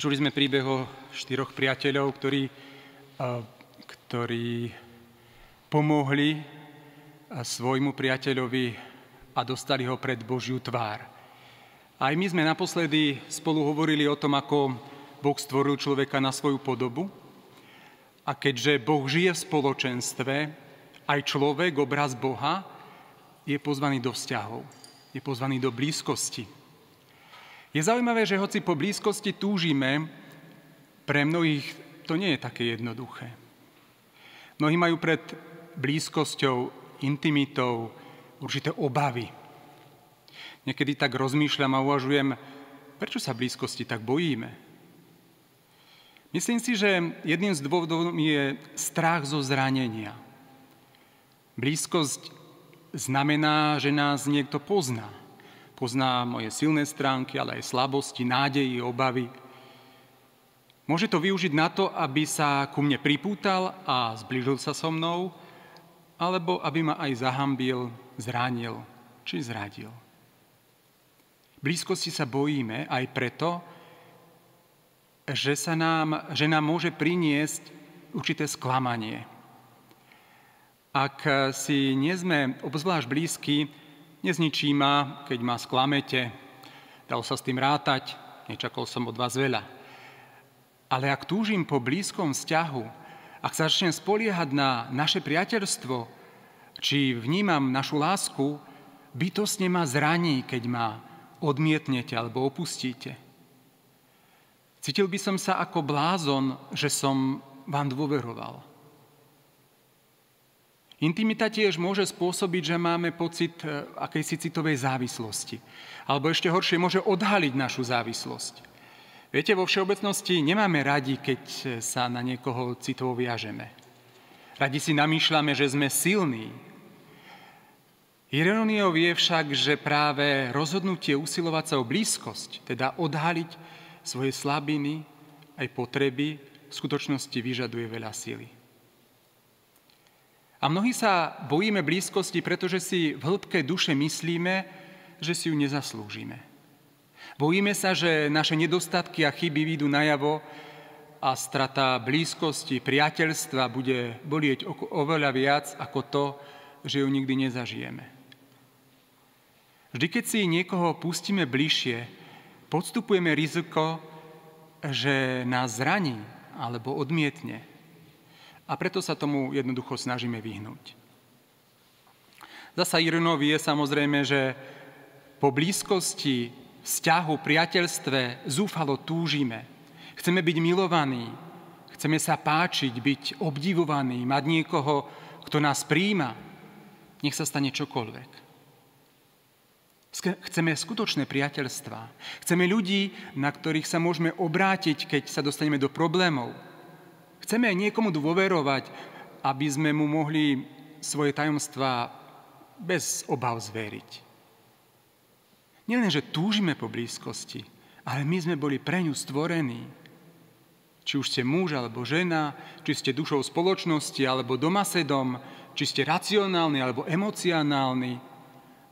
Počuli sme príbeh o štyroch priateľov, ktorí, ktorí pomohli svojmu priateľovi a dostali ho pred Božiu tvár. Aj my sme naposledy spolu hovorili o tom, ako Boh stvoril človeka na svoju podobu. A keďže Boh žije v spoločenstve, aj človek, obraz Boha, je pozvaný do vzťahov, je pozvaný do blízkosti. Je zaujímavé, že hoci po blízkosti túžime, pre mnohých to nie je také jednoduché. Mnohí majú pred blízkosťou, intimitou určité obavy. Niekedy tak rozmýšľam a uvažujem, prečo sa blízkosti tak bojíme? Myslím si, že jedným z dôvodov je strach zo zranenia. Blízkosť znamená, že nás niekto pozná. Pozná moje silné stránky, ale aj slabosti, nádeji, obavy. Môže to využiť na to, aby sa ku mne pripútal a zbližil sa so mnou, alebo aby ma aj zahambil, zranil či zradil. Blízkosti sa bojíme aj preto, že, sa nám, že nám môže priniesť určité sklamanie. Ak si nie sme obzvlášť blízky, nezničí ma, keď ma sklamete, dal sa s tým rátať, nečakal som od vás veľa. Ale ak túžim po blízkom vzťahu, ak sa začnem spoliehať na naše priateľstvo, či vnímam našu lásku, bytostne ma zraní, keď ma odmietnete alebo opustíte. Cítil by som sa ako blázon, že som vám dôveroval. Intimita tiež môže spôsobiť, že máme pocit e, akejsi citovej závislosti. Alebo ešte horšie, môže odhaliť našu závislosť. Viete, vo všeobecnosti nemáme radi, keď sa na niekoho citovo viažeme. Radi si namýšľame, že sme silní. Iróniou je však, že práve rozhodnutie usilovať sa o blízkosť, teda odhaliť svoje slabiny, aj potreby, v skutočnosti vyžaduje veľa síly. A mnohí sa bojíme blízkosti, pretože si v hĺbke duše myslíme, že si ju nezaslúžime. Bojíme sa, že naše nedostatky a chyby výjdu najavo a strata blízkosti, priateľstva bude bolieť oveľa viac ako to, že ju nikdy nezažijeme. Vždy, keď si niekoho pustíme bližšie, podstupujeme riziko, že nás zraní alebo odmietne. A preto sa tomu jednoducho snažíme vyhnúť. Zasa Irinovi je samozrejme, že po blízkosti, vzťahu, priateľstve zúfalo túžime. Chceme byť milovaní, chceme sa páčiť, byť obdivovaní, mať niekoho, kto nás príjma. Nech sa stane čokoľvek. Chceme skutočné priateľstva. Chceme ľudí, na ktorých sa môžeme obrátiť, keď sa dostaneme do problémov. Chceme aj niekomu dôverovať, aby sme mu mohli svoje tajomstvá bez obav zveriť. Nielen, že túžime po blízkosti, ale my sme boli pre ňu stvorení. Či už ste muž alebo žena, či ste dušou spoločnosti alebo domasedom, či ste racionálni alebo emocionálni,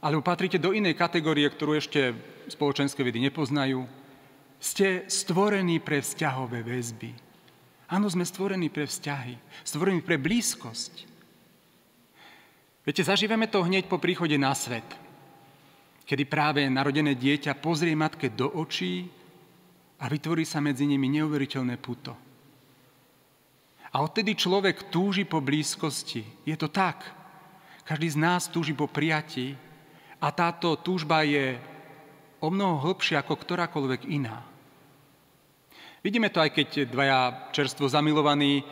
alebo patríte do inej kategórie, ktorú ešte spoločenské vedy nepoznajú. Ste stvorení pre vzťahové väzby. Áno, sme stvorení pre vzťahy, stvorení pre blízkosť. Viete, zažívame to hneď po príchode na svet, kedy práve narodené dieťa pozrie matke do očí a vytvorí sa medzi nimi neuveriteľné puto. A odtedy človek túži po blízkosti. Je to tak. Každý z nás túži po prijatí, a táto túžba je o mnoho hlbšia ako ktorákoľvek iná. Vidíme to aj keď dvaja čerstvo zamilovaní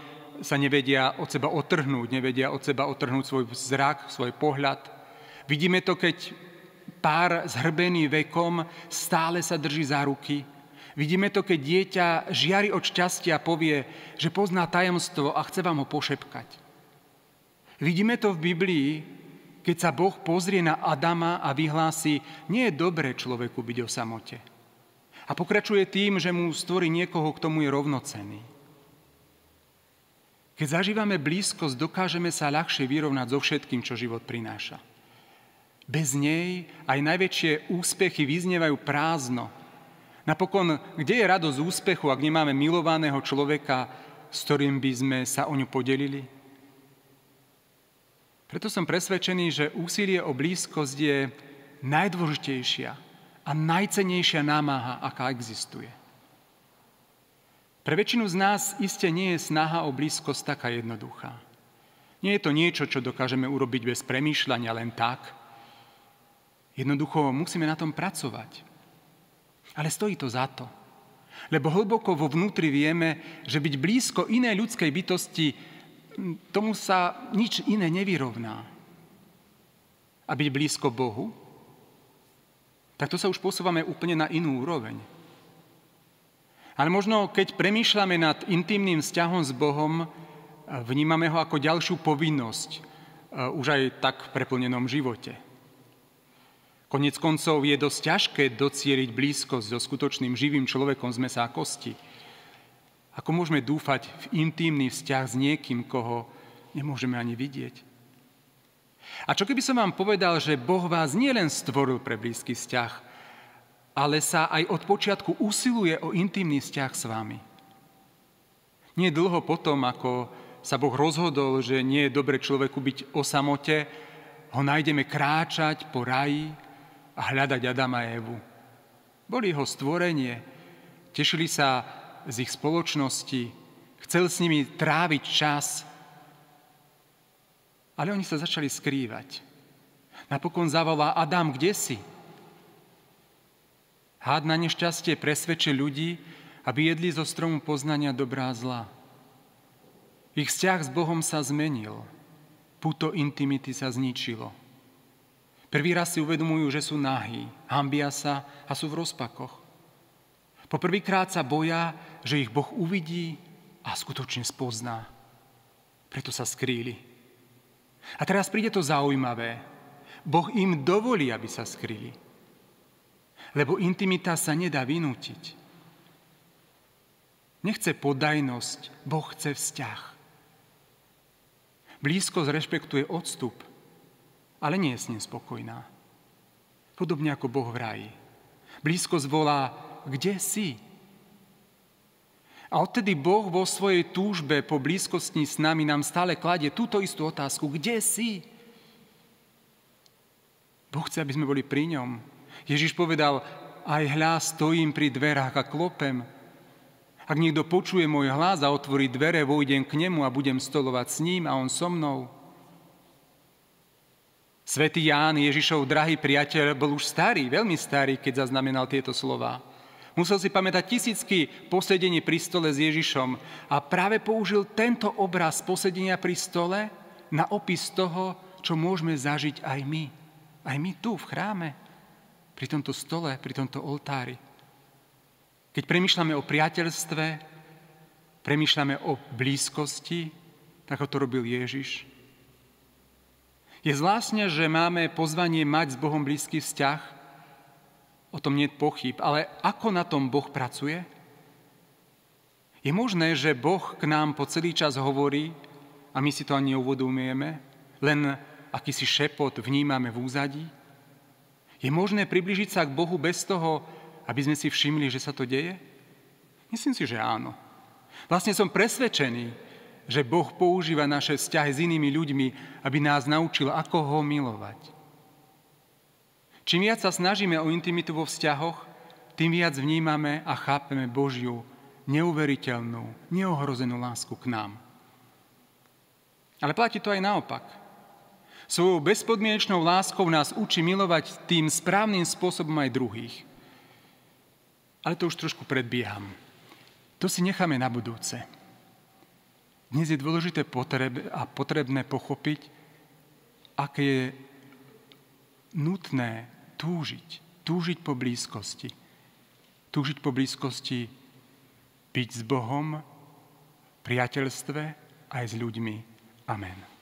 sa nevedia od seba otrhnúť, nevedia od seba otrhnúť svoj zrak, svoj pohľad. Vidíme to, keď pár zhrbený vekom stále sa drží za ruky. Vidíme to, keď dieťa žiari od šťastia a povie, že pozná tajomstvo a chce vám ho pošepkať. Vidíme to v Biblii, keď sa Boh pozrie na Adama a vyhlási, nie je dobré človeku byť o samote. A pokračuje tým, že mu stvorí niekoho, k tomu je rovnocenný. Keď zažívame blízkosť, dokážeme sa ľahšie vyrovnať so všetkým, čo život prináša. Bez nej aj najväčšie úspechy vyznievajú prázdno. Napokon, kde je radosť úspechu, ak nemáme milovaného človeka, s ktorým by sme sa o ňu podelili? Preto som presvedčený, že úsilie o blízkosť je najdôležitejšia a najcenejšia námaha, aká existuje. Pre väčšinu z nás iste nie je snaha o blízkosť taká jednoduchá. Nie je to niečo, čo dokážeme urobiť bez premýšľania len tak. Jednoducho musíme na tom pracovať. Ale stojí to za to. Lebo hlboko vo vnútri vieme, že byť blízko inej ľudskej bytosti, tomu sa nič iné nevyrovná. A byť blízko Bohu, tak to sa už posúvame úplne na inú úroveň. Ale možno, keď premýšľame nad intimným vzťahom s Bohom, vnímame ho ako ďalšiu povinnosť e, už aj tak v preplnenom živote. Konec koncov je dosť ťažké docieliť blízkosť so skutočným živým človekom z mesa a kosti. Ako môžeme dúfať v intímny vzťah s niekým, koho nemôžeme ani vidieť? A čo keby som vám povedal, že Boh vás nielen stvoril pre blízky vzťah, ale sa aj od počiatku usiluje o intimný vzťah s vami? Nie dlho potom, ako sa Boh rozhodol, že nie je dobre človeku byť o samote, ho nájdeme kráčať po raji, a hľadať Adama a Evu. Boli jeho stvorenie, tešili sa z ich spoločnosti, chcel s nimi tráviť čas, ale oni sa začali skrývať. Napokon zavolá Adam, kde si? Hád na nešťastie presvedčil ľudí, aby jedli zo stromu poznania dobrá a zla. Ich vzťah s Bohom sa zmenil. Puto intimity sa zničilo. Prvý raz si uvedomujú, že sú nahí, hambia sa a sú v rozpakoch. Po prvýkrát sa boja, že ich Boh uvidí a skutočne spozná. Preto sa skrýli. A teraz príde to zaujímavé. Boh im dovolí, aby sa skryli. Lebo intimita sa nedá vynútiť. Nechce podajnosť, Boh chce vzťah. Blízkosť rešpektuje odstup ale nie je s ním spokojná. Podobne ako Boh v raji. Blízko zvolá, kde si? A odtedy Boh vo svojej túžbe po blízkosti s nami nám stále kladie túto istú otázku. Kde si? Boh chce, aby sme boli pri ňom. Ježiš povedal, aj hľa stojím pri dverách a klopem. Ak niekto počuje môj hlas a otvorí dvere, vojdem k nemu a budem stolovať s ním a on so mnou. Svetý Ján, Ježišov drahý priateľ, bol už starý, veľmi starý, keď zaznamenal tieto slova. Musel si pamätať tisícky posedení pri stole s Ježišom a práve použil tento obraz posedenia pri stole na opis toho, čo môžeme zažiť aj my. Aj my tu v chráme, pri tomto stole, pri tomto oltári. Keď premyšľame o priateľstve, premyšľame o blízkosti, tak ako to robil Ježiš, je zvláštne, že máme pozvanie mať s Bohom blízky vzťah, o tom nie je pochyb, ale ako na tom Boh pracuje? Je možné, že Boh k nám po celý čas hovorí a my si to ani neuvodomujeme, len akýsi šepot vnímame v úzadí? Je možné približiť sa k Bohu bez toho, aby sme si všimli, že sa to deje? Myslím si, že áno. Vlastne som presvedčený, že Boh používa naše vzťahy s inými ľuďmi, aby nás naučil, ako ho milovať. Čím viac sa snažíme o intimitu vo vzťahoch, tým viac vnímame a chápeme Božiu neuveriteľnú, neohrozenú lásku k nám. Ale platí to aj naopak. Svojou bezpodmienečnou láskou nás učí milovať tým správnym spôsobom aj druhých. Ale to už trošku predbieham. To si necháme na budúce. Dnes je dôležité a potrebné pochopiť, aké je nutné túžiť. Túžiť po blízkosti. Túžiť po blízkosti byť s Bohom, priateľstve aj s ľuďmi. Amen.